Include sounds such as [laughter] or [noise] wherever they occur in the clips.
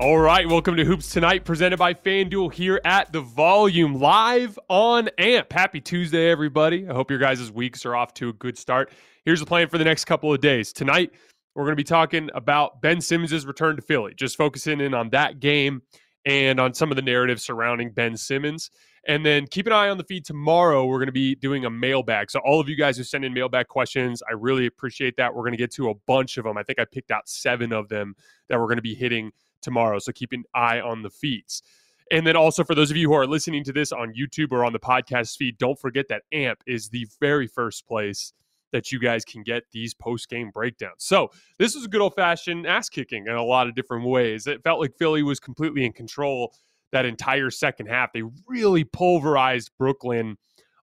All right, welcome to Hoops Tonight, presented by FanDuel here at the Volume, live on AMP. Happy Tuesday, everybody. I hope your guys' weeks are off to a good start. Here's the plan for the next couple of days. Tonight, we're going to be talking about Ben Simmons' return to Philly, just focusing in on that game and on some of the narratives surrounding Ben Simmons. And then keep an eye on the feed tomorrow. We're going to be doing a mailbag. So, all of you guys who send in mailbag questions, I really appreciate that. We're going to get to a bunch of them. I think I picked out seven of them that we're going to be hitting tomorrow. So keep an eye on the feeds. And then also for those of you who are listening to this on YouTube or on the podcast feed, don't forget that AMP is the very first place that you guys can get these post game breakdowns. So this was a good old fashioned ass kicking in a lot of different ways. It felt like Philly was completely in control that entire second half. They really pulverized Brooklyn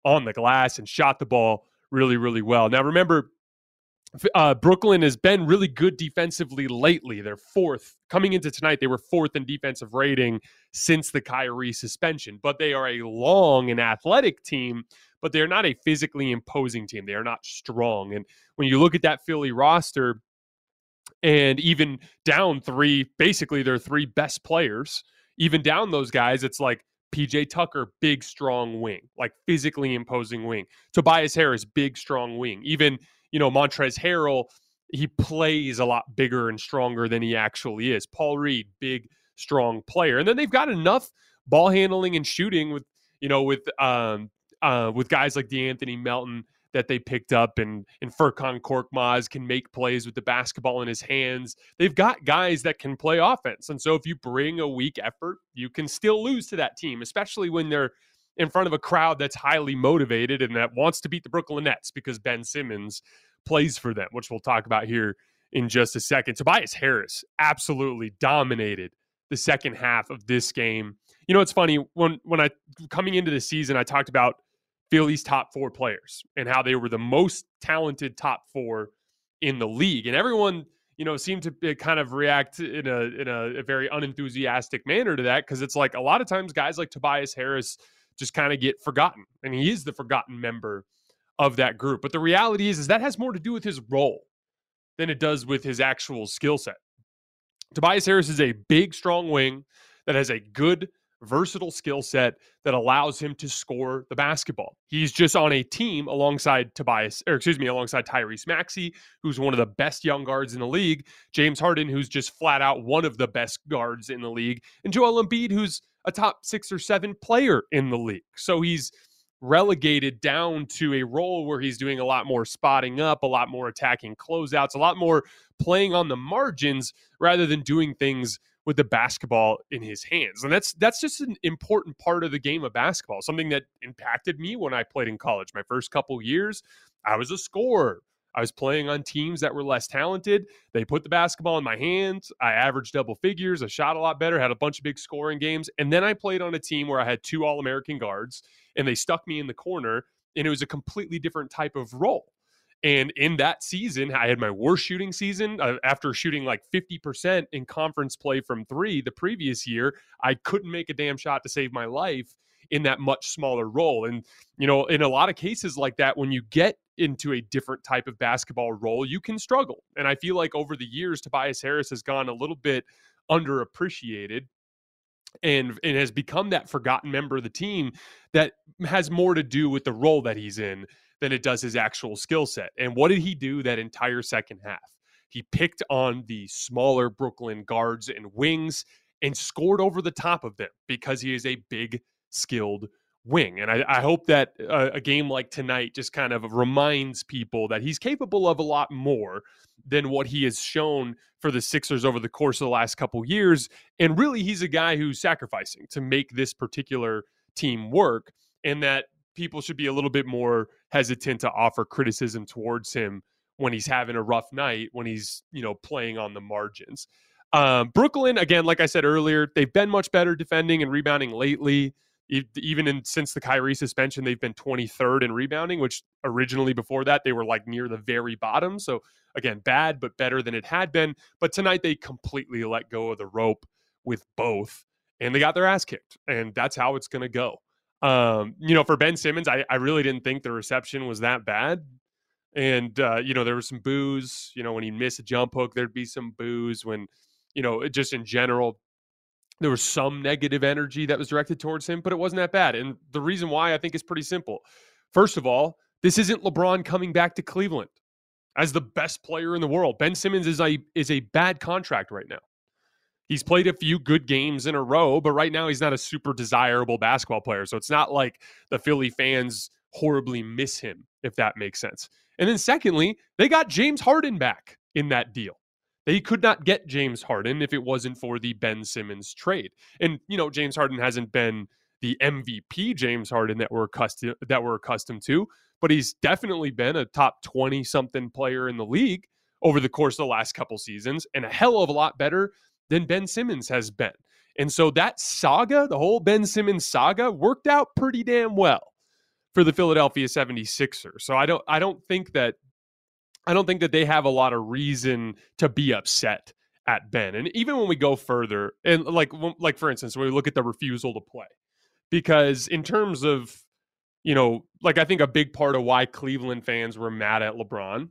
on the glass and shot the ball really, really well. Now remember, uh, Brooklyn has been really good defensively lately. They're fourth coming into tonight. They were fourth in defensive rating since the Kyrie suspension, but they are a long and athletic team. But they're not a physically imposing team. They are not strong. And when you look at that Philly roster, and even down three, basically their three best players, even down those guys, it's like PJ Tucker, big, strong wing, like physically imposing wing. Tobias Harris, big, strong wing. Even, you know, Montrezl Harrell, he plays a lot bigger and stronger than he actually is. Paul Reed, big, strong player. And then they've got enough ball handling and shooting with, you know, with um uh with guys like De'Anthony Melton that they picked up and and Furkan Korkmaz can make plays with the basketball in his hands. They've got guys that can play offense. And so if you bring a weak effort, you can still lose to that team, especially when they're in front of a crowd that's highly motivated and that wants to beat the Brooklyn Nets because Ben Simmons plays for them, which we'll talk about here in just a second. Tobias Harris absolutely dominated the second half of this game. You know, it's funny when when I coming into the season, I talked about Philly's top four players and how they were the most talented top four in the league. And everyone, you know, seemed to eh, kind of react in a in a, a very unenthusiastic manner to that because it's like a lot of times guys like Tobias Harris just kind of get forgotten, and he is the forgotten member of that group. But the reality is, is that has more to do with his role than it does with his actual skill set. Tobias Harris is a big, strong wing that has a good versatile skill set that allows him to score the basketball. He's just on a team alongside Tobias, or excuse me, alongside Tyrese Maxey, who's one of the best young guards in the league, James Harden, who's just flat out one of the best guards in the league, and Joel Embiid, who's a top six or seven player in the league. So he's relegated down to a role where he's doing a lot more spotting up, a lot more attacking closeouts, a lot more playing on the margins rather than doing things with the basketball in his hands. And that's that's just an important part of the game of basketball. Something that impacted me when I played in college. My first couple years, I was a scorer. I was playing on teams that were less talented. They put the basketball in my hands. I averaged double figures. I shot a lot better, had a bunch of big scoring games. And then I played on a team where I had two All American guards and they stuck me in the corner. And it was a completely different type of role. And in that season, I had my worst shooting season uh, after shooting like 50% in conference play from three the previous year. I couldn't make a damn shot to save my life in that much smaller role. And, you know, in a lot of cases like that, when you get into a different type of basketball role, you can struggle. And I feel like over the years, Tobias Harris has gone a little bit underappreciated and and has become that forgotten member of the team that has more to do with the role that he's in than it does his actual skill set. And what did he do that entire second half? He picked on the smaller Brooklyn guards and wings and scored over the top of them because he is a big, skilled wing. And I, I hope that uh, a game like tonight just kind of reminds people that he's capable of a lot more than what he has shown for the Sixers over the course of the last couple years. And really, he's a guy who's sacrificing to make this particular team work. And that people should be a little bit more hesitant to offer criticism towards him when he's having a rough night, when he's, you know, playing on the margins. Um, Brooklyn, again, like I said earlier, they've been much better defending and rebounding lately. Even in since the Kyrie suspension, they've been 23rd in rebounding, which originally before that they were like near the very bottom. So again, bad but better than it had been. But tonight they completely let go of the rope with both, and they got their ass kicked, and that's how it's going to go. Um, you know, for Ben Simmons, I, I really didn't think the reception was that bad. And, uh, you know, there was some boos. You know, when he missed a jump hook, there'd be some boos. When, you know, just in general, there was some negative energy that was directed towards him, but it wasn't that bad. And the reason why I think is pretty simple. First of all, this isn't LeBron coming back to Cleveland as the best player in the world. Ben Simmons is a is a bad contract right now. He's played a few good games in a row, but right now he's not a super desirable basketball player. So it's not like the Philly fans horribly miss him, if that makes sense. And then secondly, they got James Harden back in that deal. They could not get James Harden if it wasn't for the Ben Simmons trade. And you know, James Harden hasn't been the MVP James Harden that we're accustomed that we're accustomed to, but he's definitely been a top 20 something player in the league over the course of the last couple seasons and a hell of a lot better than Ben Simmons has been. And so that saga, the whole Ben Simmons saga, worked out pretty damn well for the Philadelphia 76ers. So I don't I don't think that I don't think that they have a lot of reason to be upset at Ben. And even when we go further, and like like for instance, when we look at the refusal to play, because in terms of you know, like I think a big part of why Cleveland fans were mad at LeBron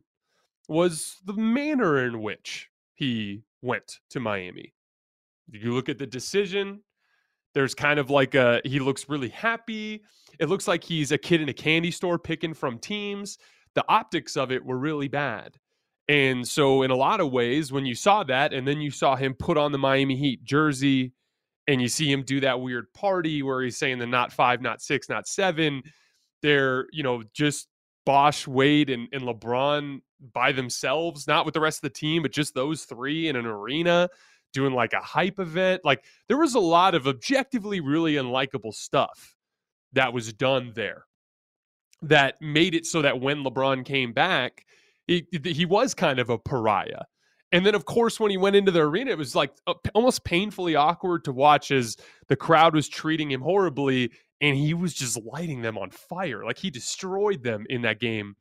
was the manner in which he went to Miami. You look at the decision, There's kind of like a he looks really happy. It looks like he's a kid in a candy store picking from teams. The optics of it were really bad. And so, in a lot of ways, when you saw that, and then you saw him put on the Miami Heat jersey, and you see him do that weird party where he's saying the not five, not six, not seven, they're, you know, just Bosh, Wade, and, and LeBron by themselves, not with the rest of the team, but just those three in an arena doing like a hype event. Like there was a lot of objectively really unlikable stuff that was done there that made it so that when LeBron came back, he, he was kind of a pariah. And then, of course, when he went into the arena, it was like almost painfully awkward to watch as the crowd was treating him horribly and he was just lighting them on fire. Like he destroyed them in that game,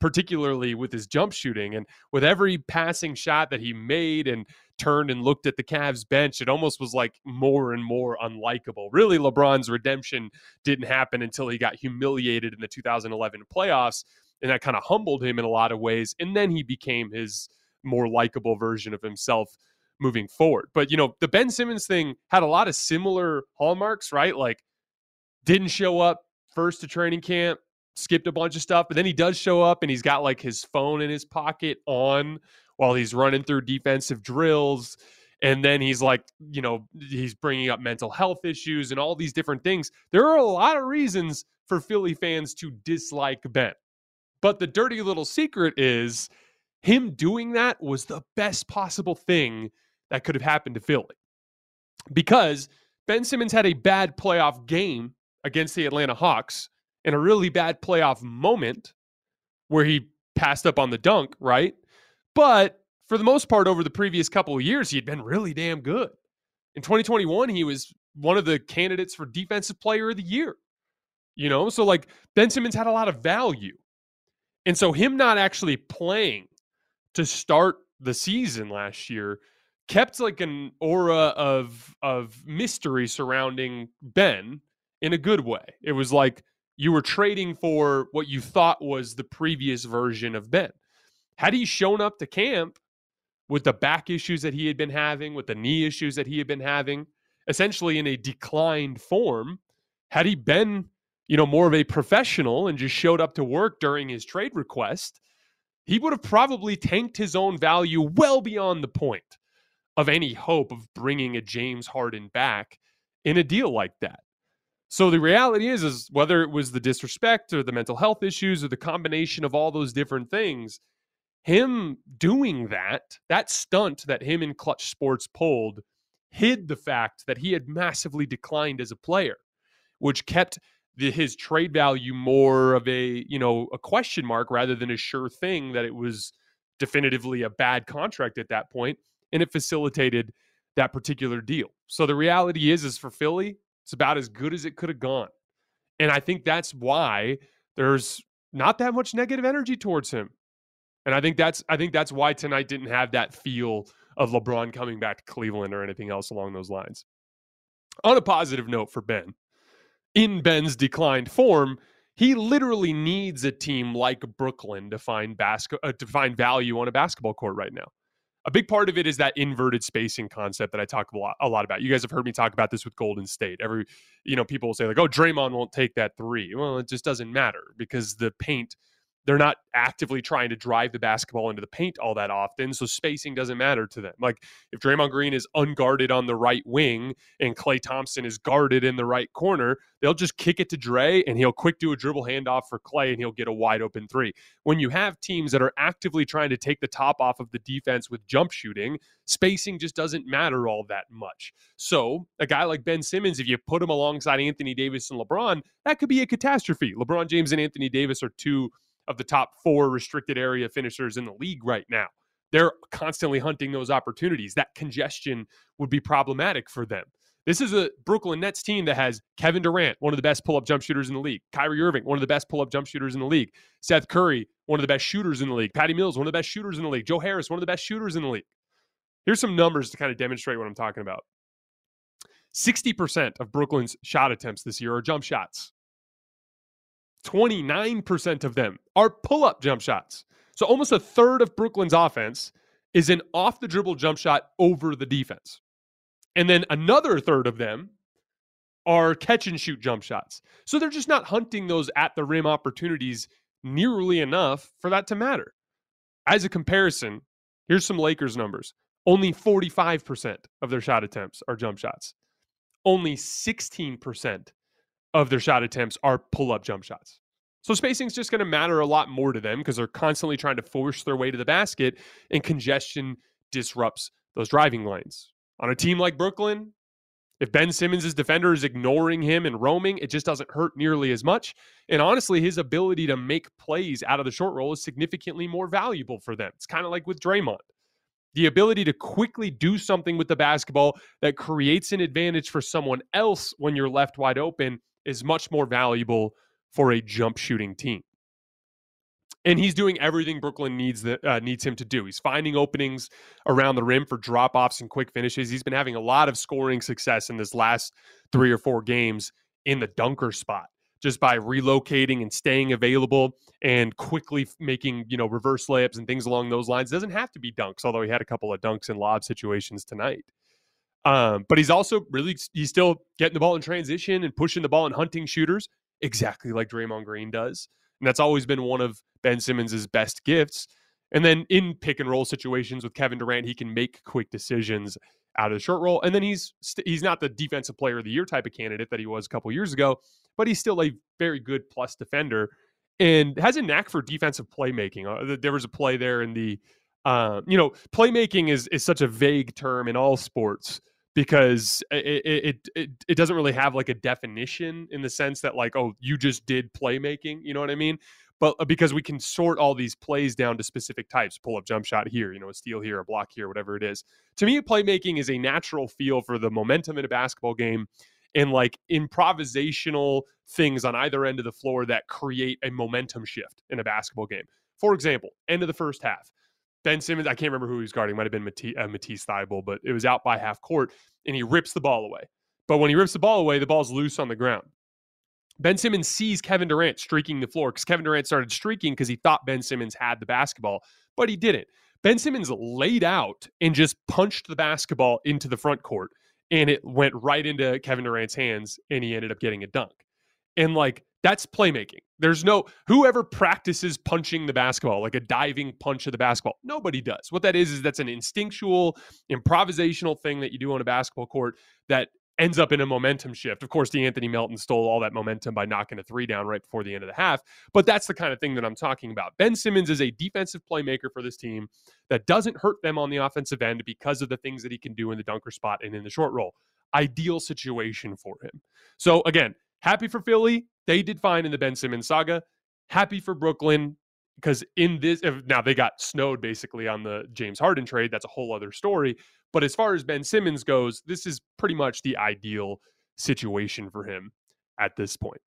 particularly with his jump shooting. And with every passing shot that he made and turned and looked at the Cavs bench, it almost was like more and more unlikable. Really, LeBron's redemption didn't happen until he got humiliated in the 2011 playoffs. And that kind of humbled him in a lot of ways. And then he became his more likable version of himself moving forward. But, you know, the Ben Simmons thing had a lot of similar hallmarks, right? Like, didn't show up first to training camp, skipped a bunch of stuff, but then he does show up and he's got like his phone in his pocket on while he's running through defensive drills. And then he's like, you know, he's bringing up mental health issues and all these different things. There are a lot of reasons for Philly fans to dislike Ben. But the dirty little secret is him doing that was the best possible thing that could have happened to Philly. Because Ben Simmons had a bad playoff game against the Atlanta Hawks in a really bad playoff moment where he passed up on the dunk, right? But for the most part, over the previous couple of years, he had been really damn good. In 2021, he was one of the candidates for Defensive Player of the Year. You know, so like Ben Simmons had a lot of value. And so him not actually playing to start the season last year kept like an aura of of mystery surrounding Ben in a good way. It was like you were trading for what you thought was the previous version of Ben. Had he shown up to camp with the back issues that he had been having, with the knee issues that he had been having, essentially in a declined form, had he been, you know, more of a professional and just showed up to work during his trade request, he would have probably tanked his own value well beyond the point of any hope of bringing a James Harden back in a deal like that. So the reality is, is whether it was the disrespect or the mental health issues or the combination of all those different things, him doing that, that stunt that him and Clutch Sports pulled, hid the fact that he had massively declined as a player, which kept the, his trade value more of a you know a question mark rather than a sure thing that it was definitively a bad contract at that point, and it facilitated that particular deal. So the reality is, is for Philly, it's about as good as it could have gone. And I think that's why there's not that much negative energy towards him. And I think that's I think that's why tonight didn't have that feel of LeBron coming back to Cleveland or anything else along those lines. On a positive note for Ben, in Ben's declined form, he literally needs a team like Brooklyn to find basket uh, to find value on a basketball court right now a big part of it is that inverted spacing concept that I talk a lot, a lot about. You guys have heard me talk about this with Golden State. Every, you know, people will say like, "Oh, Draymond won't take that three. Well, it just doesn't matter because the paint they're not actively trying to drive the basketball into the paint all that often. So spacing doesn't matter to them. Like if Draymond Green is unguarded on the right wing and Klay Thompson is guarded in the right corner, they'll just kick it to Dre and he'll quick do a dribble handoff for Klay and he'll get a wide open three. When you have teams that are actively trying to take the top off of the defense with jump shooting, spacing just doesn't matter all that much. So a guy like Ben Simmons, if you put him alongside Anthony Davis and LeBron, that could be a catastrophe. LeBron James and Anthony Davis are two of the top four restricted area finishers in the league right now. They're constantly hunting those opportunities. That congestion would be problematic for them. This is a Brooklyn Nets team that has Kevin Durant, one of the best pull up jump shooters in the league. Kyrie Irving, one of the best pull up jump shooters in the league. Seth Curry, one of the best shooters in the league. Patty Mills, one of the best shooters in the league. Joe Harris, one of the best shooters in the league. Here's some numbers to kind of demonstrate what I'm talking about 60% of Brooklyn's shot attempts this year are jump shots. 29% of them are pull up jump shots. So almost a third of Brooklyn's offense is an off the dribble jump shot over the defense. And then another third of them are catch and shoot jump shots. So they're just not hunting those at the rim opportunities nearly enough for that to matter. As a comparison, here's some Lakers numbers. Only 45% of their shot attempts are jump shots. Only 16% of their shot attempts are pull up jump shots. So spacing is just going to matter a lot more to them because they're constantly trying to force their way to the basket, and congestion disrupts those driving lanes. On a team like Brooklyn, if Ben Simmons' defender is ignoring him and roaming, it just doesn't hurt nearly as much. And honestly, his ability to make plays out of the short roll is significantly more valuable for them. It's kind of like with Draymond the ability to quickly do something with the basketball that creates an advantage for someone else when you're left wide open is much more valuable for a jump shooting team. And he's doing everything Brooklyn needs that uh, needs him to do. He's finding openings around the rim for drop offs and quick finishes. He's been having a lot of scoring success in this last three or four games in the dunker spot just by relocating and staying available and quickly making you know reverse layups and things along those lines. It doesn't have to be dunks, although he had a couple of dunks and lob situations tonight. Um, but he's also really he's still getting the ball in transition and pushing the ball and hunting shooters exactly like Draymond Green does, and that's always been one of Ben Simmons's best gifts. And then in pick and roll situations with Kevin Durant, he can make quick decisions out of the short roll. And then he's he's not the defensive player of the year type of candidate that he was a couple years ago, but he's still a very good plus defender and has a knack for defensive playmaking. Uh, there was a play there in the, uh, you know, playmaking is is such a vague term in all sports because it, it it it doesn't really have like a definition in the sense that like oh you just did playmaking, you know what I mean? but uh, because we can sort all these plays down to specific types pull up jump shot here you know a steal here a block here whatever it is to me playmaking is a natural feel for the momentum in a basketball game and like improvisational things on either end of the floor that create a momentum shift in a basketball game for example end of the first half Ben Simmons, I can't remember who he was guarding. Might have been Matisse, uh, Matisse Thybulle, but it was out by half court, and he rips the ball away. But when he rips the ball away, the ball's loose on the ground. Ben Simmons sees Kevin Durant streaking the floor because Kevin Durant started streaking because he thought Ben Simmons had the basketball, but he didn't. Ben Simmons laid out and just punched the basketball into the front court, and it went right into Kevin Durant's hands, and he ended up getting a dunk. And like, that's playmaking. There's no whoever practices punching the basketball, like a diving punch of the basketball. Nobody does. What that is is that's an instinctual, improvisational thing that you do on a basketball court that ends up in a momentum shift. Of course, De'Anthony Melton stole all that momentum by knocking a three down right before the end of the half. But that's the kind of thing that I'm talking about. Ben Simmons is a defensive playmaker for this team that doesn't hurt them on the offensive end because of the things that he can do in the dunker spot and in the short roll. Ideal situation for him. So again, happy for Philly. They did fine in the Ben Simmons saga. Happy for Brooklyn because in this now they got snowed basically on the James Harden trade. That's a whole other story. But as far as Ben Simmons goes, this is pretty much the ideal situation for him at this point.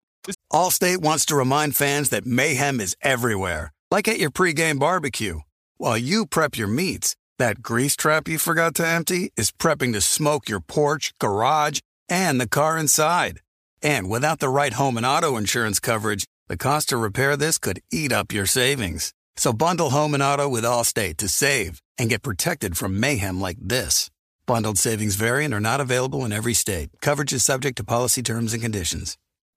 Allstate wants to remind fans that mayhem is everywhere, like at your pregame barbecue. While you prep your meats, that grease trap you forgot to empty is prepping to smoke your porch, garage, and the car inside. And without the right home and auto insurance coverage, the cost to repair this could eat up your savings. So bundle home and auto with Allstate to save and get protected from mayhem like this. Bundled savings variant are not available in every state. Coverage is subject to policy terms and conditions.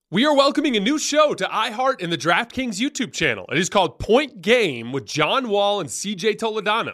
We are welcoming a new show to iHeart and the DraftKings YouTube channel. It is called Point Game with John Wall and CJ Toledano.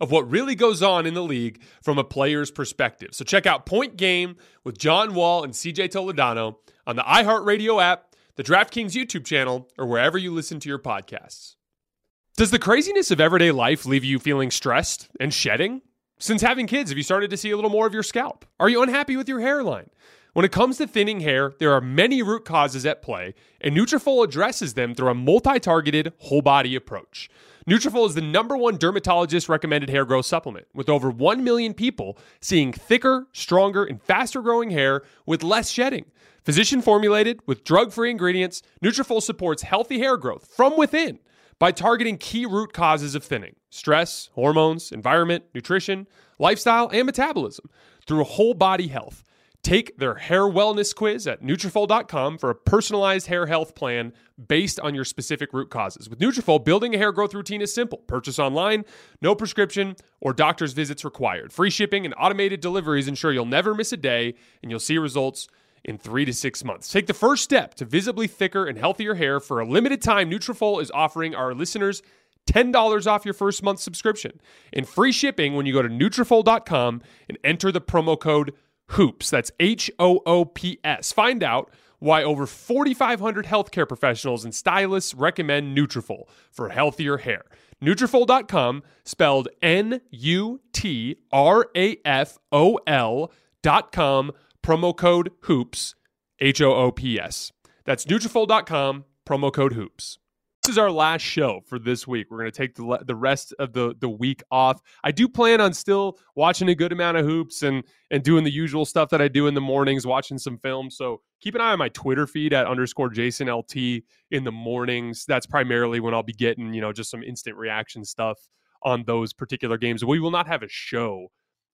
of what really goes on in the league from a player's perspective. So check out Point Game with John Wall and CJ Toledano on the iHeartRadio app, the DraftKings YouTube channel, or wherever you listen to your podcasts. Does the craziness of everyday life leave you feeling stressed and shedding? Since having kids, have you started to see a little more of your scalp? Are you unhappy with your hairline? When it comes to thinning hair, there are many root causes at play, and Nutrafol addresses them through a multi-targeted whole body approach. Nutrafol is the number one dermatologist recommended hair growth supplement, with over 1 million people seeing thicker, stronger, and faster growing hair with less shedding. Physician formulated with drug-free ingredients, Nutrafol supports healthy hair growth from within by targeting key root causes of thinning: stress, hormones, environment, nutrition, lifestyle, and metabolism through whole body health. Take their hair wellness quiz at Nutrafol.com for a personalized hair health plan based on your specific root causes. With Nutrafol, building a hair growth routine is simple. Purchase online, no prescription or doctor's visits required. Free shipping and automated deliveries ensure you'll never miss a day and you'll see results in three to six months. Take the first step to visibly thicker and healthier hair. For a limited time, Nutrafol is offering our listeners $10 off your first month subscription and free shipping when you go to Nutrafol.com and enter the promo code HOOPS. That's H O O P S. Find out why over 4,500 healthcare professionals and stylists recommend Nutrafol for healthier hair. Nutrafol.com, spelled N-U-T-R-A-F-O-L dot com, promo code HOOPS, H-O-O-P-S. That's Nutrafol.com, promo code HOOPS is our last show for this week. We're going to take the the rest of the the week off. I do plan on still watching a good amount of hoops and and doing the usual stuff that I do in the mornings, watching some film. So keep an eye on my Twitter feed at underscore Jason LT in the mornings. That's primarily when I'll be getting you know just some instant reaction stuff on those particular games. We will not have a show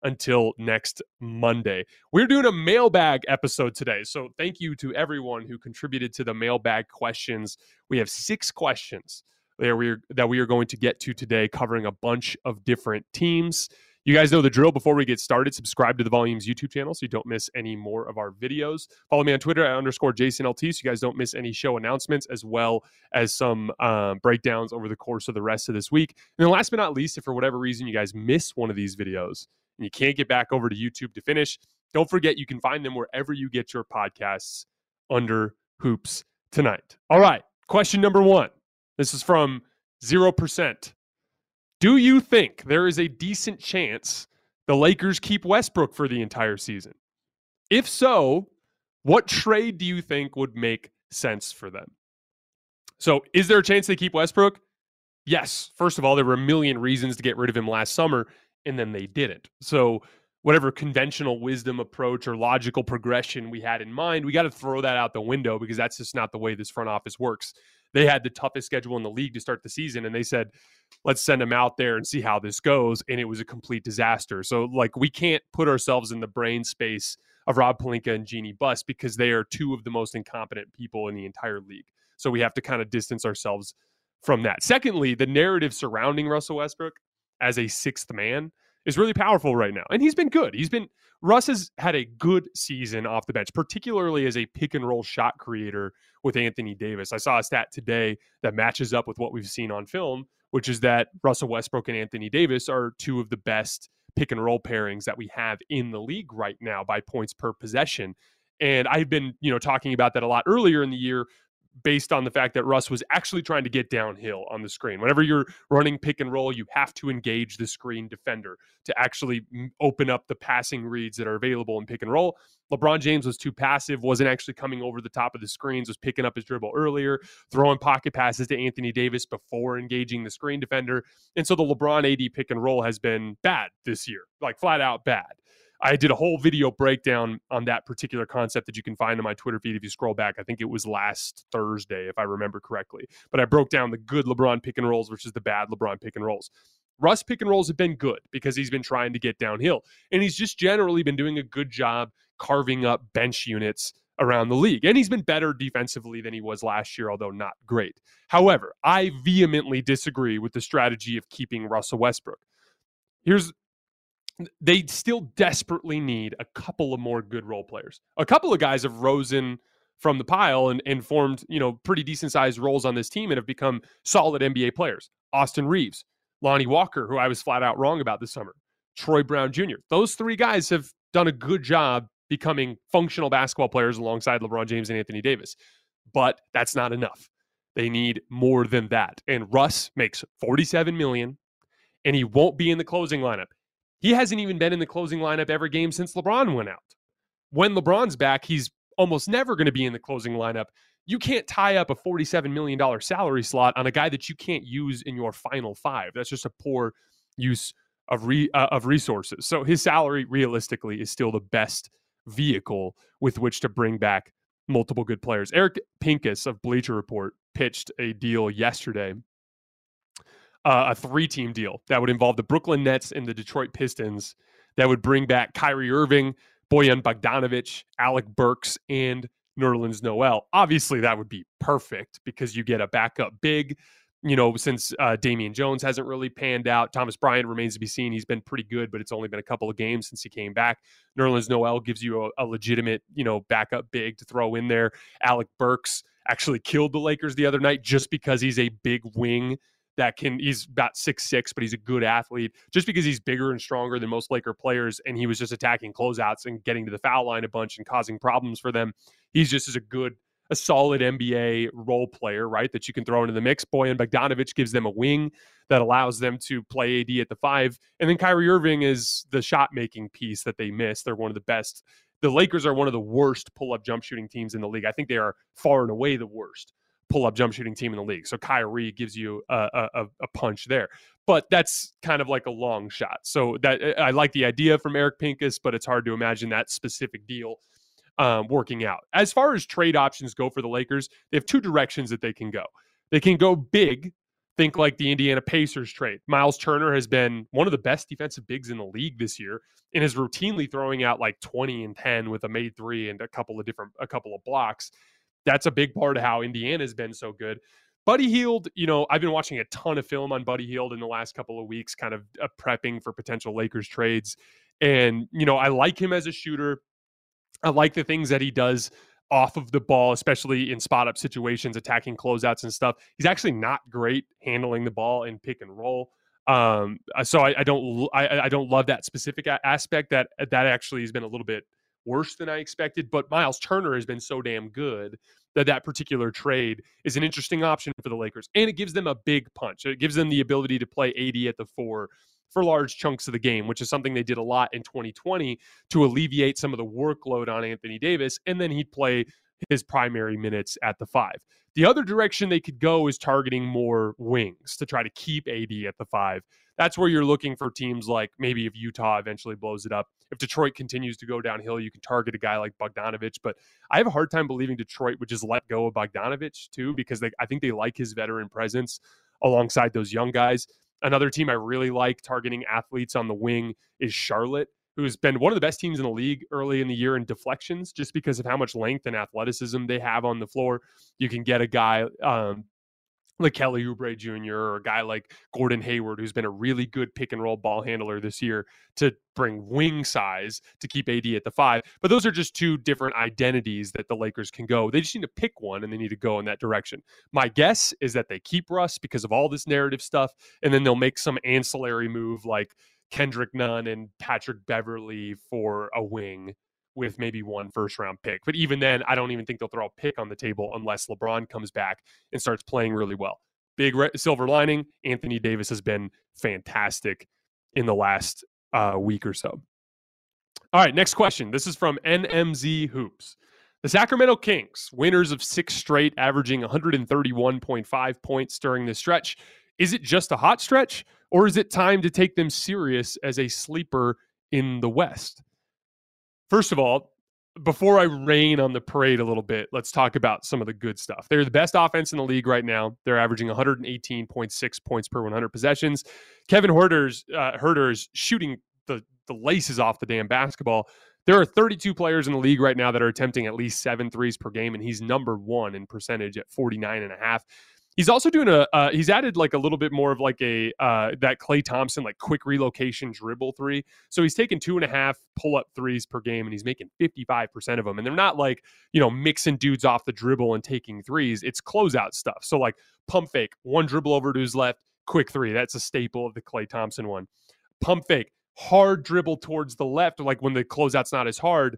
until next Monday. We're doing a mailbag episode today. So thank you to everyone who contributed to the mailbag questions. We have six questions there we are, that we are going to get to today, covering a bunch of different teams. You guys know the drill. Before we get started, subscribe to the Volumes YouTube channel so you don't miss any more of our videos. Follow me on Twitter at underscore Jason LT so you guys don't miss any show announcements as well as some um, breakdowns over the course of the rest of this week. And then last but not least, if for whatever reason you guys miss one of these videos, and you can't get back over to YouTube to finish, don't forget you can find them wherever you get your podcasts under Hoops tonight. All right, question number one. This is from 0%. Do you think there is a decent chance the Lakers keep Westbrook for the entire season? If so, what trade do you think would make sense for them? So, is there a chance they keep Westbrook? Yes. First of all, there were a million reasons to get rid of him last summer and then they didn't. So whatever conventional wisdom approach or logical progression we had in mind, we got to throw that out the window because that's just not the way this front office works. They had the toughest schedule in the league to start the season, and they said, let's send them out there and see how this goes. And it was a complete disaster. So, like, we can't put ourselves in the brain space of Rob Pelinka and Jeanie Buss because they are two of the most incompetent people in the entire league. So, we have to kind of distance ourselves from that. Secondly, the narrative surrounding Russell Westbrook as a sixth man is really powerful right now. And he's been good. He's been Russ has had a good season off the bench, particularly as a pick and roll shot creator with Anthony Davis. I saw a stat today that matches up with what we've seen on film, which is that Russell Westbrook and Anthony Davis are two of the best pick and roll pairings that we have in the league right now by points per possession. And I've been, you know, talking about that a lot earlier in the year based on the fact that Russ was actually trying to get downhill on the screen. Whenever you're running pick and roll, you have to engage the screen defender to actually open up the passing reads that are available in pick and roll. LeBron James was too passive, wasn't actually coming over the top of the screens, was picking up his dribble earlier, throwing pocket passes to Anthony Davis before engaging the screen defender. And so the LeBron AD pick and roll has been bad this year, like flat out bad. I did a whole video breakdown on that particular concept that you can find on my Twitter feed if you scroll back. I think it was last Thursday, if I remember correctly. But I broke down the good LeBron pick and rolls versus the bad LeBron pick and rolls. Russ pick and rolls have been good because he's been trying to get downhill. And he's just generally been doing a good job carving up bench units around the league. And he's been better defensively than he was last year, although not great. However, I vehemently disagree with the strategy of keeping Russell Westbrook. Here's they still desperately need a couple of more good role players. A couple of guys have risen from the pile and, and formed, you know, pretty decent sized roles on this team and have become solid NBA players. Austin Reaves, Lonnie Walker, who I was flat out wrong about this summer, Troy Brown Jr. Those three guys have done a good job becoming functional basketball players alongside LeBron James and Anthony Davis. But that's not enough. They need more than that. And Russ makes 47 million and he won't be in the closing lineup. He hasn't even been in the closing lineup every game since LeBron went out. When LeBron's back, he's almost never going to be in the closing lineup you can't tie up a $47 million salary slot on a guy that you can't use in your final five. That's just a poor use of re, uh, of resources. So his salary realistically is still the best vehicle with which to bring back multiple good players. Eric Pincus of Bleacher Report pitched a deal yesterday, uh, a three team deal that would involve the Brooklyn Nets and the Detroit Pistons that would bring back Kyrie Irving, Bojan Bogdanovic, Alec Burks, and Nerlens Noel. Obviously, that would be perfect because you get a backup big. You know, since uh, Damian Jones hasn't really panned out, Thomas Bryant remains to be seen. He's been pretty good, but it's only been a couple of games since he came back. Nerlens Noel gives you a, a legitimate, you know, backup big to throw in there. Alec Burks actually killed the Lakers the other night just because he's a big wing that can he's about six six, but he's a good athlete. Just because he's bigger and stronger than most Laker players, and he was just attacking closeouts and getting to the foul line a bunch and causing problems for them. He's just as a good, a solid NBA role player, right? That you can throw into the mix. Bojan Bogdanovic gives them a wing that allows them to play AD at the five, and then Kyrie Irving is the shot making piece that they miss. They're one of the best. The Lakers are one of the worst pull up jump shooting teams in the league. I think they are far and away the worst pull up jump shooting team in the league. So Kyrie gives you a, a, a, punch there. But that's kind of like a long shot. So that I like the idea from Eric Pincus, but it's hard to imagine that specific deal um, working out. As far as trade options go for the Lakers, they have two directions that they can go. They can go big, think like the Indiana Pacers trade. Miles Turner has been one of the best defensive bigs in the league this year and is routinely throwing out like 20 and 10 with a made three and a couple of different a couple of blocks that's a big part of how Indiana's been so good. Buddy Hield, you know, I've been watching a ton of film on Buddy Hield in the last couple of weeks, kind of uh, prepping for potential Lakers trades. And, you know, I like him as a shooter. I like the things that he does off of the ball, especially in spot up situations, attacking closeouts and stuff. He's actually not great handling the ball in pick and roll. Um, uh, so I, I don't, I, I, don't love that specific aspect. That that actually has been a little bit worse than I expected. But Miles Turner has been so damn good that that particular trade is an interesting option for the Lakers. And it gives them a big punch. It gives them the ability to play AD at the four for large chunks of the game, which is something they did a lot in 2020 to alleviate some of the workload on Anthony Davis. And then he'd play his primary minutes at the five. The other direction they could go is targeting more wings to try to keep AD at the five. That's where you're looking for teams like maybe if Utah eventually blows it up. If Detroit continues to go downhill, you can target a guy like Bogdanovic. But I have a hard time believing Detroit would just let go of Bogdanovic too, because they, I think they like his veteran presence alongside those young guys. Another team I really like targeting athletes on the wing is Charlotte who's been one of the best teams in the league early in the year in deflections just because of how much length and athleticism they have on the floor. You can get a guy um, like Kelly Oubre Jr. or a guy like Gordon Hayward, who's been a really good pick and roll ball handler this year to bring wing size to keep AD at the five. But those are just two different identities that the Lakers can go. They just need to pick one and they need to go in that direction. My guess is that they keep Russ because of all this narrative stuff, and then they'll make some ancillary move like Kendrick Nunn and Patrick Beverley for a wing with maybe one first round pick. But even then, I don't even think they'll throw a pick on the table unless LeBron comes back and starts playing really well. Big re- silver lining Anthony Davis has been fantastic in the last uh, week or so. All right, next question. This is from NMZ Hoops. The Sacramento Kings, winners of six straight, averaging 131.5 points during this stretch. Is it just a hot stretch, or is it time to take them serious as a sleeper in the West? First of all, before I rain on the parade a little bit, let's talk about some of the good stuff. They're the best offense in the league right now. They're averaging 118.6 points per 100 possessions. Kevin Huerter's uh, Huerter's shooting the the laces off the damn basketball. There are 32 players in the league right now that are attempting at least seven threes per game, and he's number one in percentage at 49 and a half. He's also doing a. Uh, he's added like a little bit more of like a uh, that Klay Thompson like quick relocation dribble three. So he's taking two and a half pull up threes per game, and he's making fifty five percent of them. And they're not like you know mixing dudes off the dribble and taking threes. It's closeout stuff. So like pump fake, one dribble over to his left, quick three. That's a staple of the Klay Thompson one. Pump fake, hard dribble towards the left, like when the closeout's not as hard.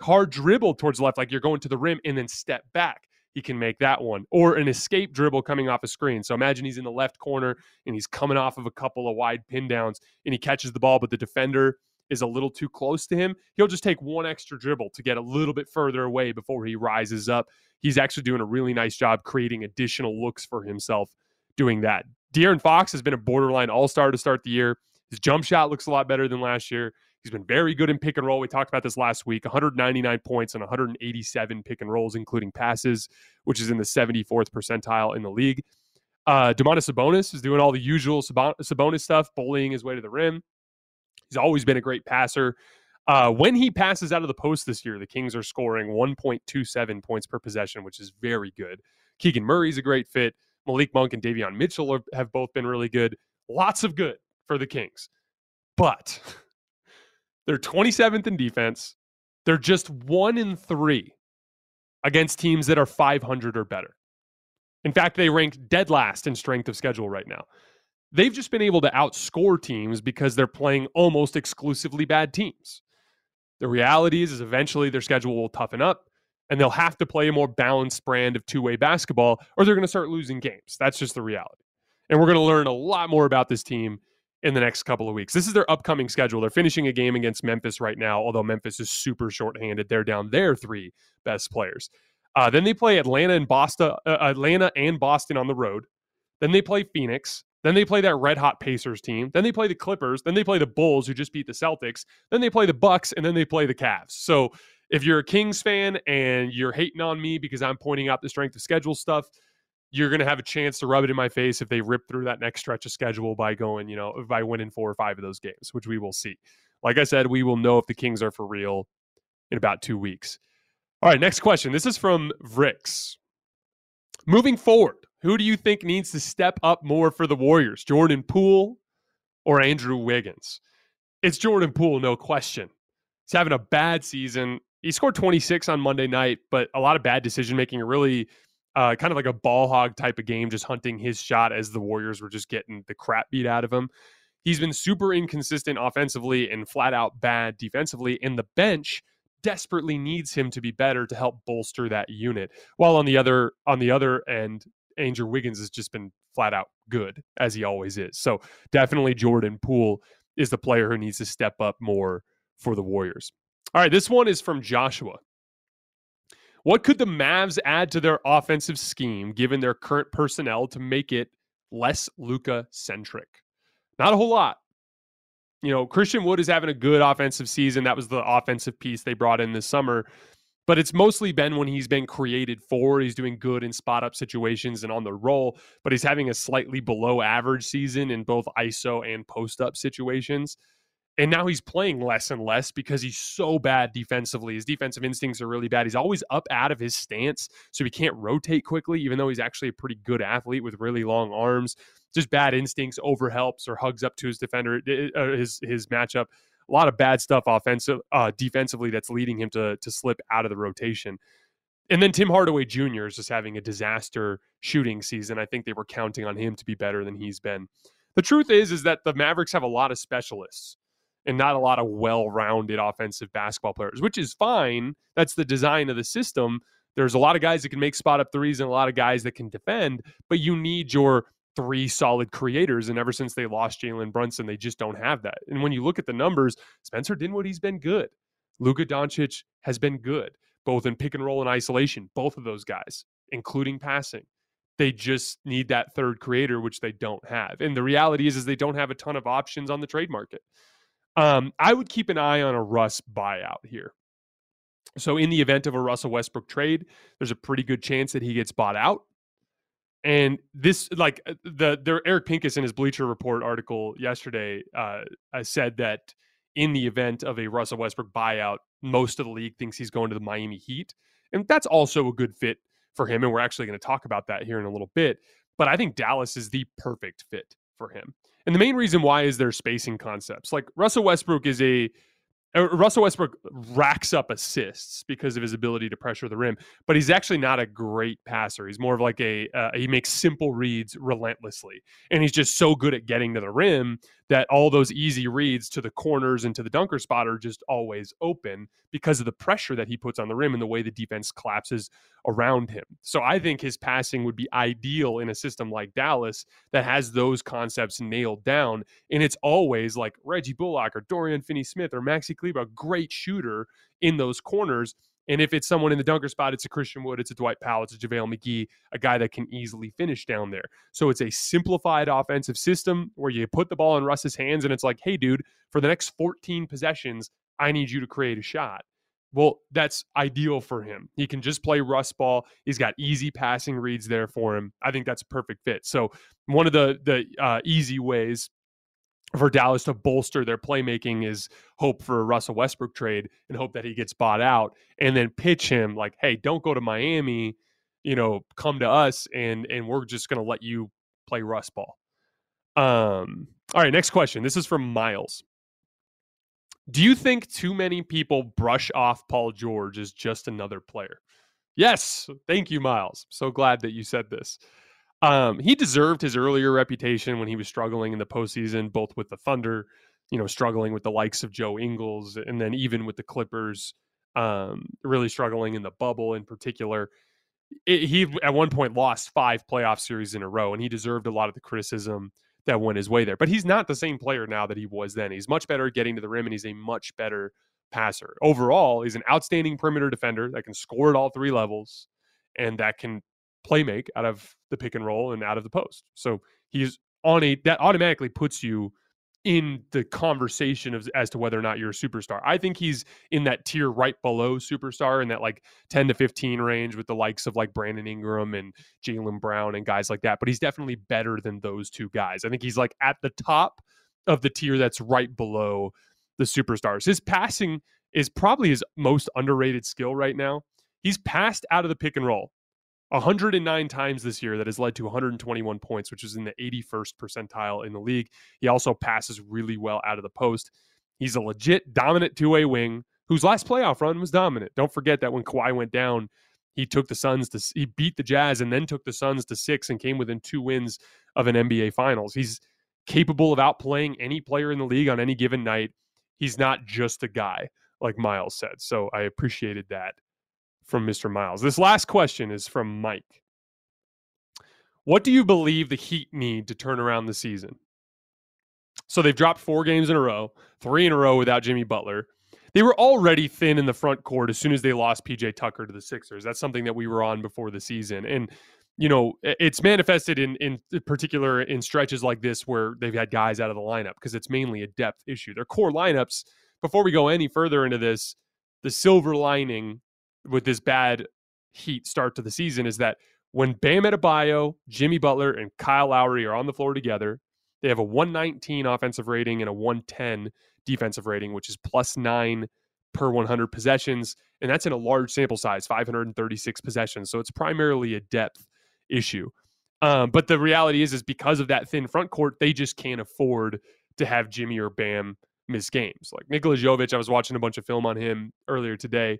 Hard dribble towards the left, like you're going to the rim, and then step back he can make that one or an escape dribble coming off a screen. So imagine he's in the left corner and he's coming off of a couple of wide pin downs and he catches the ball, but the defender is a little too close to him, he'll just take one extra dribble to get a little bit further away before he rises up. He's actually doing a really nice job creating additional looks for himself doing that. De'Aaron Fox has been a borderline all star to start the year. His jump shot looks a lot better than last year. He's been very good in pick and roll. We talked about this last week 199 points and 187 pick and rolls, including passes, which is in the 74th percentile in the league. Uh, Domantas Sabonis is doing all the usual Sabonis stuff, bullying his way to the rim. He's always been a great passer. Uh, when he passes out of the post this year, the Kings are scoring 1.27 points per possession, which is very good. Keegan Murray's a great fit. Malik Monk and Davion Mitchell are, have both been really good. Lots of good for the Kings. But [laughs] they're 27th in defense. They're just one in three against teams that are 500 or better. In fact, they rank dead last in strength of schedule right now. They've just been able to outscore teams because they're playing almost exclusively bad teams. The reality is, is eventually their schedule will toughen up and they'll have to play a more balanced brand of two-way basketball or they're going to start losing games. That's just the reality. And we're going to learn a lot more about this team in the next couple of weeks. This is their upcoming schedule. They're finishing a game against Memphis right now, although Memphis is super shorthanded. They're down their three best players. Uh, then they play Atlanta and Boston, uh, Atlanta and Boston on the road. Then they play Phoenix. Then they play that red hot Pacers team. Then they play the Clippers. Then they play the Bulls, who just beat the Celtics. Then they play the Bucks, and then they play the Cavs. So if you're a Kings fan and you're hating on me because I'm pointing out the strength of schedule stuff, you're going to have a chance to rub it in my face if they rip through that next stretch of schedule by going, you know, by winning four or five of those games, which we will see. Like I said, we will know if the Kings are for real in about two weeks. All right, next question. This is from Vrix. Moving forward, who do you think needs to step up more for the Warriors? Jordan Poole or Andrew Wiggins? It's Jordan Poole, no question. He's having a bad season. He scored 26 on Monday night, but a lot of bad decision making. Really, uh, kind of like a ball hog type of game, just hunting his shot as the Warriors were just getting the crap beat out of him. He's been super inconsistent offensively and flat out bad defensively. And the bench desperately needs him to be better to help bolster that unit. While on the other on the other end, Andrew Wiggins has just been flat out good as he always is. So definitely Jordan Poole is the player who needs to step up more for the Warriors. All right, this one is from Joshua. What could the Mavs add to their offensive scheme given their current personnel to make it less Luka centric? Not a whole lot you know, Christian Wood is having a good offensive season. That was the offensive piece they brought in this summer. But it's mostly been when he's been created for. He's doing good in spot up situations and on the roll, but he's having a slightly below average season in both ISO and post up situations. And now he's playing less and less because he's so bad defensively. His defensive instincts are really bad. He's always up out of his stance, so he can't rotate quickly, even though he's actually a pretty good athlete with really long arms just bad instincts, overhelps or hugs up to his defender, uh, his his matchup. A lot of bad stuff offensive, uh, defensively that's leading him to to slip out of the rotation. And then Tim Hardaway Jr. is just having a disaster shooting season. I think they were counting on him to be better than he's been. The truth is, is that the Mavericks have a lot of specialists and not a lot of well-rounded offensive basketball players, which is fine. That's the design of the system. There's a lot of guys that can make spot up threes and a lot of guys that can defend, but you need your three solid creators. And ever since they lost Jalen Brunson, they just don't have that. And when you look at the numbers, Spencer Dinwiddie's been good. Luka Doncic has been good, both in pick and roll and isolation, both of those guys, including passing. They just need that third creator, which they don't have. And the reality is, is they don't have a ton of options on the trade market. Um, I would keep an eye on a Russ buyout here. So, in the event of a Russell Westbrook trade, there's a pretty good chance that he gets bought out. And this, like uh, the the Eric Pincus in his Bleacher Report article yesterday, uh, said that in the event of a Russell Westbrook buyout, most of the league thinks he's going to the Miami Heat, and that's also a good fit for him. And we're actually going to talk about that here in a little bit. But I think Dallas is the perfect fit for him. And the main reason why is their spacing concepts. Like Russell Westbrook is a Russell Westbrook racks up assists because of his ability to pressure the rim, but he's actually not a great passer. He's more of like a uh, he makes simple reads relentlessly, and he's just so good at getting to the rim that all those easy reads to the corners and to the dunker spot are just always open because of the pressure that he puts on the rim and the way the defense collapses around him. So I think his passing would be ideal in a system like Dallas that has those concepts nailed down, and it's always like Reggie Bullock or Dorian Finney-Smith or Maxi Kleber, a great shooter in those corners and if it's someone in the dunker spot, it's a Christian Wood, it's a Dwight Powell, it's a JaVale McGee, a guy that can easily finish down there. So it's a simplified offensive system where you put the ball in Russ's hands and it's like, hey, dude, for the next 14 possessions, I need you to create a shot. Well, that's ideal for him. He can just play Russ ball. He's got easy passing reads there for him. I think that's a perfect fit. So one of the the uh, easy ways for Dallas to bolster their playmaking is hope for a Russell Westbrook trade and hope that he gets bought out and then pitch him like, hey, don't go to Miami, you know, come to us and and we're just gonna let you play Russ ball. Um, all right, next question. This is from Miles. Do you think too many people brush off Paul George as just another player? Yes. Thank you, Miles. So glad that you said this. Um, he deserved his earlier reputation when he was struggling in the postseason, both with the Thunder, you know, struggling with the likes of Joe Ingles, and then even with the Clippers, um, really struggling in the bubble in particular. It, he at one point lost five playoff series in a row, and he deserved a lot of the criticism that went his way there. But he's not the same player now that he was then. He's much better at getting to the rim, and he's a much better passer. Overall, he's an outstanding perimeter defender that can score at all three levels and that can play make out of the pick and roll and out of the post. So he's on a that automatically puts you in the conversation of as to whether or not you're a superstar. I think he's in that tier right below superstar in that like 10 to 15 range with the likes of like Brandon Ingram and Jaylen Brown and guys like that. But he's definitely better than those two guys. I think he's like at the top of the tier that's right below the superstars. His passing is probably his most underrated skill right now. He's passed out of the pick and roll 109 times this year that has led to 121 points, which is in the 81st percentile in the league. He also passes really well out of the post. He's a legit dominant two way wing whose last playoff run was dominant. Don't forget that when Kawhi went down, he took the Suns to he beat the Jazz and then took the Suns to six and came within two wins of an NBA Finals. He's capable of outplaying any player in the league on any given night. He's not just a guy, like Miles said. So I appreciated that from Mr. Miles. This last question is from Mike. What do you believe the Heat need to turn around the season? So they've dropped four games in a row, three in a row without Jimmy Butler. They were already thin in the front court as soon as they lost PJ Tucker to the Sixers. That's something that we were on before the season. And you know, it's manifested in in particular in stretches like this where they've had guys out of the lineup because it's mainly a depth issue. Their core lineups, before we go any further into this, the silver lining with this bad Heat start to the season is that when Bam Adebayo, Jimmy Butler, and Kyle Lowry are on the floor together, they have a 119 offensive rating and a 110 defensive rating, which is plus nine per 100 possessions. And that's in a large sample size, 536 possessions. So it's primarily a depth issue. Um, but the reality is, is because of that thin front court, they just can't afford to have Jimmy or Bam miss games. Like Nikola Jovic, I was watching a bunch of film on him earlier today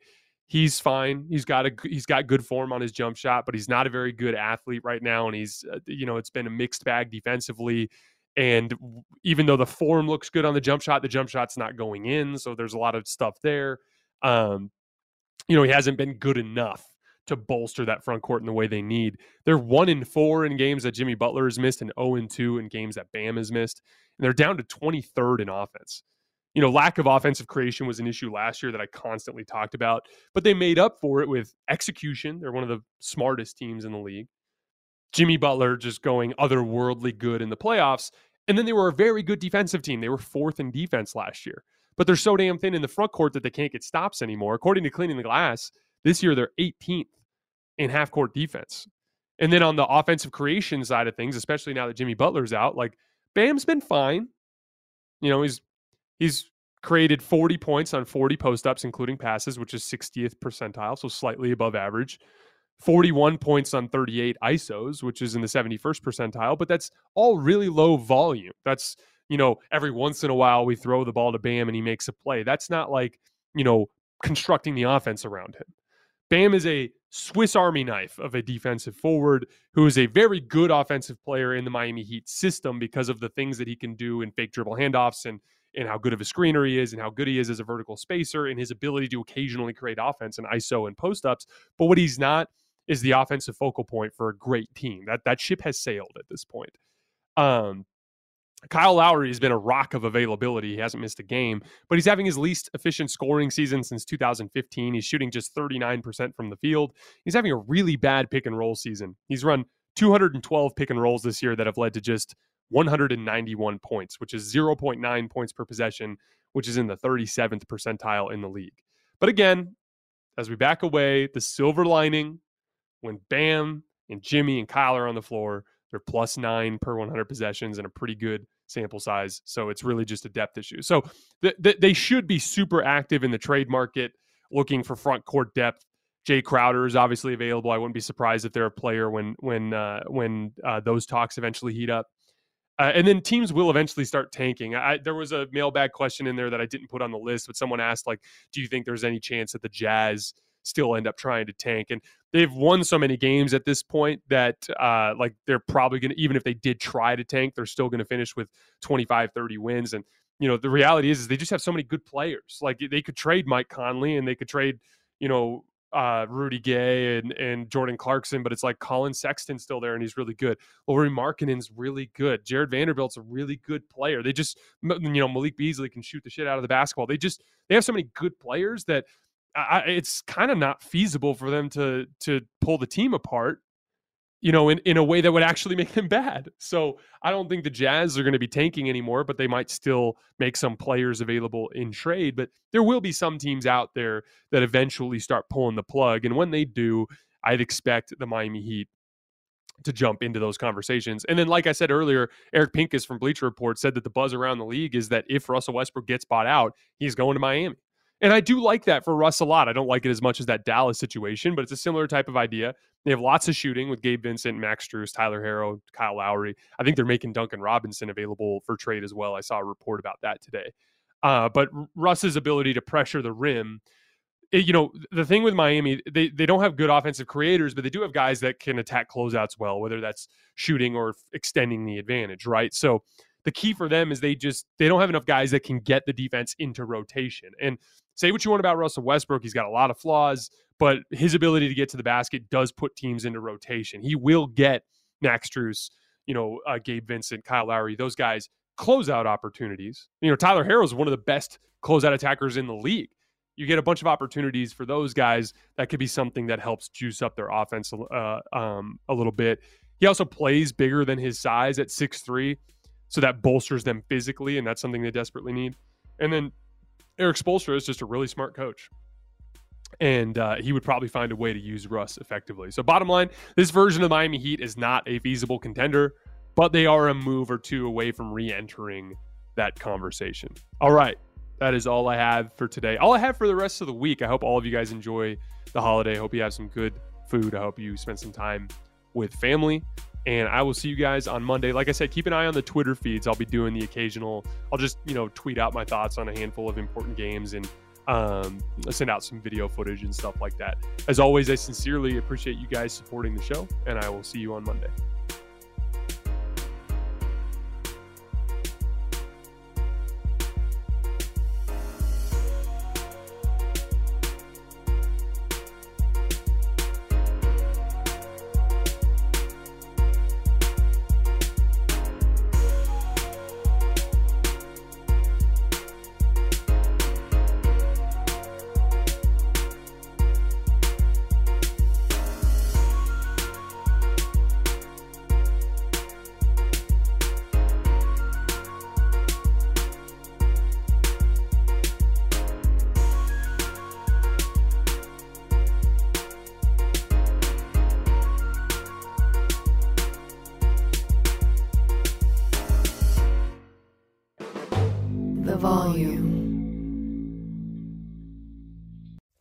he's fine. He's got a he's got good form on his jump shot, but he's not a very good athlete right now. And he's uh, you know it's been a mixed bag defensively. And even though the form looks good on the jump shot, the jump shot's not going in. So there's a lot of stuff there. Um, you know, he hasn't been good enough to bolster that front court in the way they need. They're one in four in games that Jimmy Butler has missed, and 0 and 2 in games that Bam has missed. And they're down to 23rd in offense you know, lack of offensive creation was an issue last year that I constantly talked about, but they made up for it with execution. They're one of the smartest teams in the league. Jimmy Butler just going otherworldly good in the playoffs. And then they were a very good defensive team. They were fourth in defense last year, but they're so damn thin in the front court that they can't get stops anymore. According to Cleaning the Glass, this year they're 18th in half court defense. And then on the offensive creation side of things, especially now that Jimmy Butler's out, like Bam's been fine. You know, he's He's created 40 points on 40 post ups, including passes, which is 60th percentile, so slightly above average. 41 points on 38 ISOs, which is in the 71st percentile, but that's all really low volume. That's you know, every once in a while we throw the ball to Bam and he makes a play. That's not like, you know, constructing the offense around him. Bam is a Swiss Army knife of a defensive forward who is a very good offensive player in the Miami Heat system because of the things that he can do in fake dribble handoffs and and how good of a screener he is and how good he is as a vertical spacer and his ability to occasionally create offense and ISO and post ups. But what he's not is the offensive focal point for a great team. That that ship has sailed at this point. Um, Kyle Lowry has been a rock of availability. He hasn't missed a game, but he's having his least efficient scoring season since 2015. He's shooting just 39% from the field. He's having a really bad pick and roll season. He's run 212 pick and rolls this year that have led to just 191 points, which is 0.9 points per possession, which is in the 37th percentile in the league. But again, as we back away, the silver lining when Bam and Jimmy and Kyle are on the floor, they're plus nine per 100 possessions and a pretty good sample size. So it's really just a depth issue. So th- th- they should be super active in the trade market, looking for front court depth. Jae Crowder is obviously available. I wouldn't be surprised if they're a player when when uh, when uh, those talks eventually heat up. Uh, and then teams will eventually start tanking. I, there was a mailbag question in there that I didn't put on the list, but someone asked, like, do you think there's any chance that the Jazz still end up trying to tank? And they've won so many games at this point that uh, like they're probably going to even if they did try to tank they're still going to finish with 25 30 wins and you know the reality is, is they just have so many good players like they could trade mike conley and they could trade you know uh, Rudy Gay and, and Jordan Clarkson, but it's like Collin Sexton's still there and he's really good. Lauri Markkanen's really good. Jarred Vanderbilt's a really good player. They just, you know, Malik Beasley can shoot the shit out of the basketball. They just, they have so many good players that I, it's kind of not feasible for them to to pull the team apart you know in, in a way that would actually make them bad so i don't think the jazz are going to be tanking anymore but they might still make some players available in trade but there will be some teams out there that eventually start pulling the plug and when they do i'd expect the miami heat to jump into those conversations. And then, like I said earlier, Eric Pincus from Bleacher Report said that the buzz around the league is that if Russell Westbrook gets bought out, he's going to Miami. And I do like that for Russ a lot. I don't like it as much as that Dallas situation, but it's a similar type of idea. They have lots of shooting with Gabe Vincent, Max Strus, Tyler Herro, Kyle Lowry. I think they're making Duncan Robinson available for trade as well. I saw a report about that today. Uh, but Russ's ability to pressure the rim, it, you know, the thing with Miami, they they don't have good offensive creators, but they do have guys that can attack closeouts well, whether that's shooting or extending the advantage, right? So the key for them is they just they don't have enough guys that can get the defense into rotation. And say what you want about Russell Westbrook, he's got a lot of flaws, but his ability to get to the basket does put teams into rotation. He will get Max Strus, you know, uh, Gabe Vincent, Kyle Lowry, those guys closeout opportunities. You know, Tyler Herro is one of the best closeout attackers in the league. You get a bunch of opportunities for those guys. That could be something that helps juice up their offense uh, um, a little bit. He also plays bigger than his size at six three so that bolsters them physically, and that's something they desperately need. And then Erik Spoelstra is just a really smart coach. And uh, he would probably find a way to use Russ effectively. So, bottom line, this version of Miami Heat is not a feasible contender, but they are a move or two away from re entering that conversation. All right. That is all I have for today. All I have for the rest of the week. I hope all of you guys enjoy the holiday. I hope you have some good food. I hope you spend some time with family. And I will see you guys on Monday. Like I said, keep an eye on the Twitter feeds. I'll be doing the occasional, I'll just, you know, tweet out my thoughts on a handful of important games and um, send out some video footage and stuff like that. As always, I sincerely appreciate you guys supporting the show, and I will see you on Monday.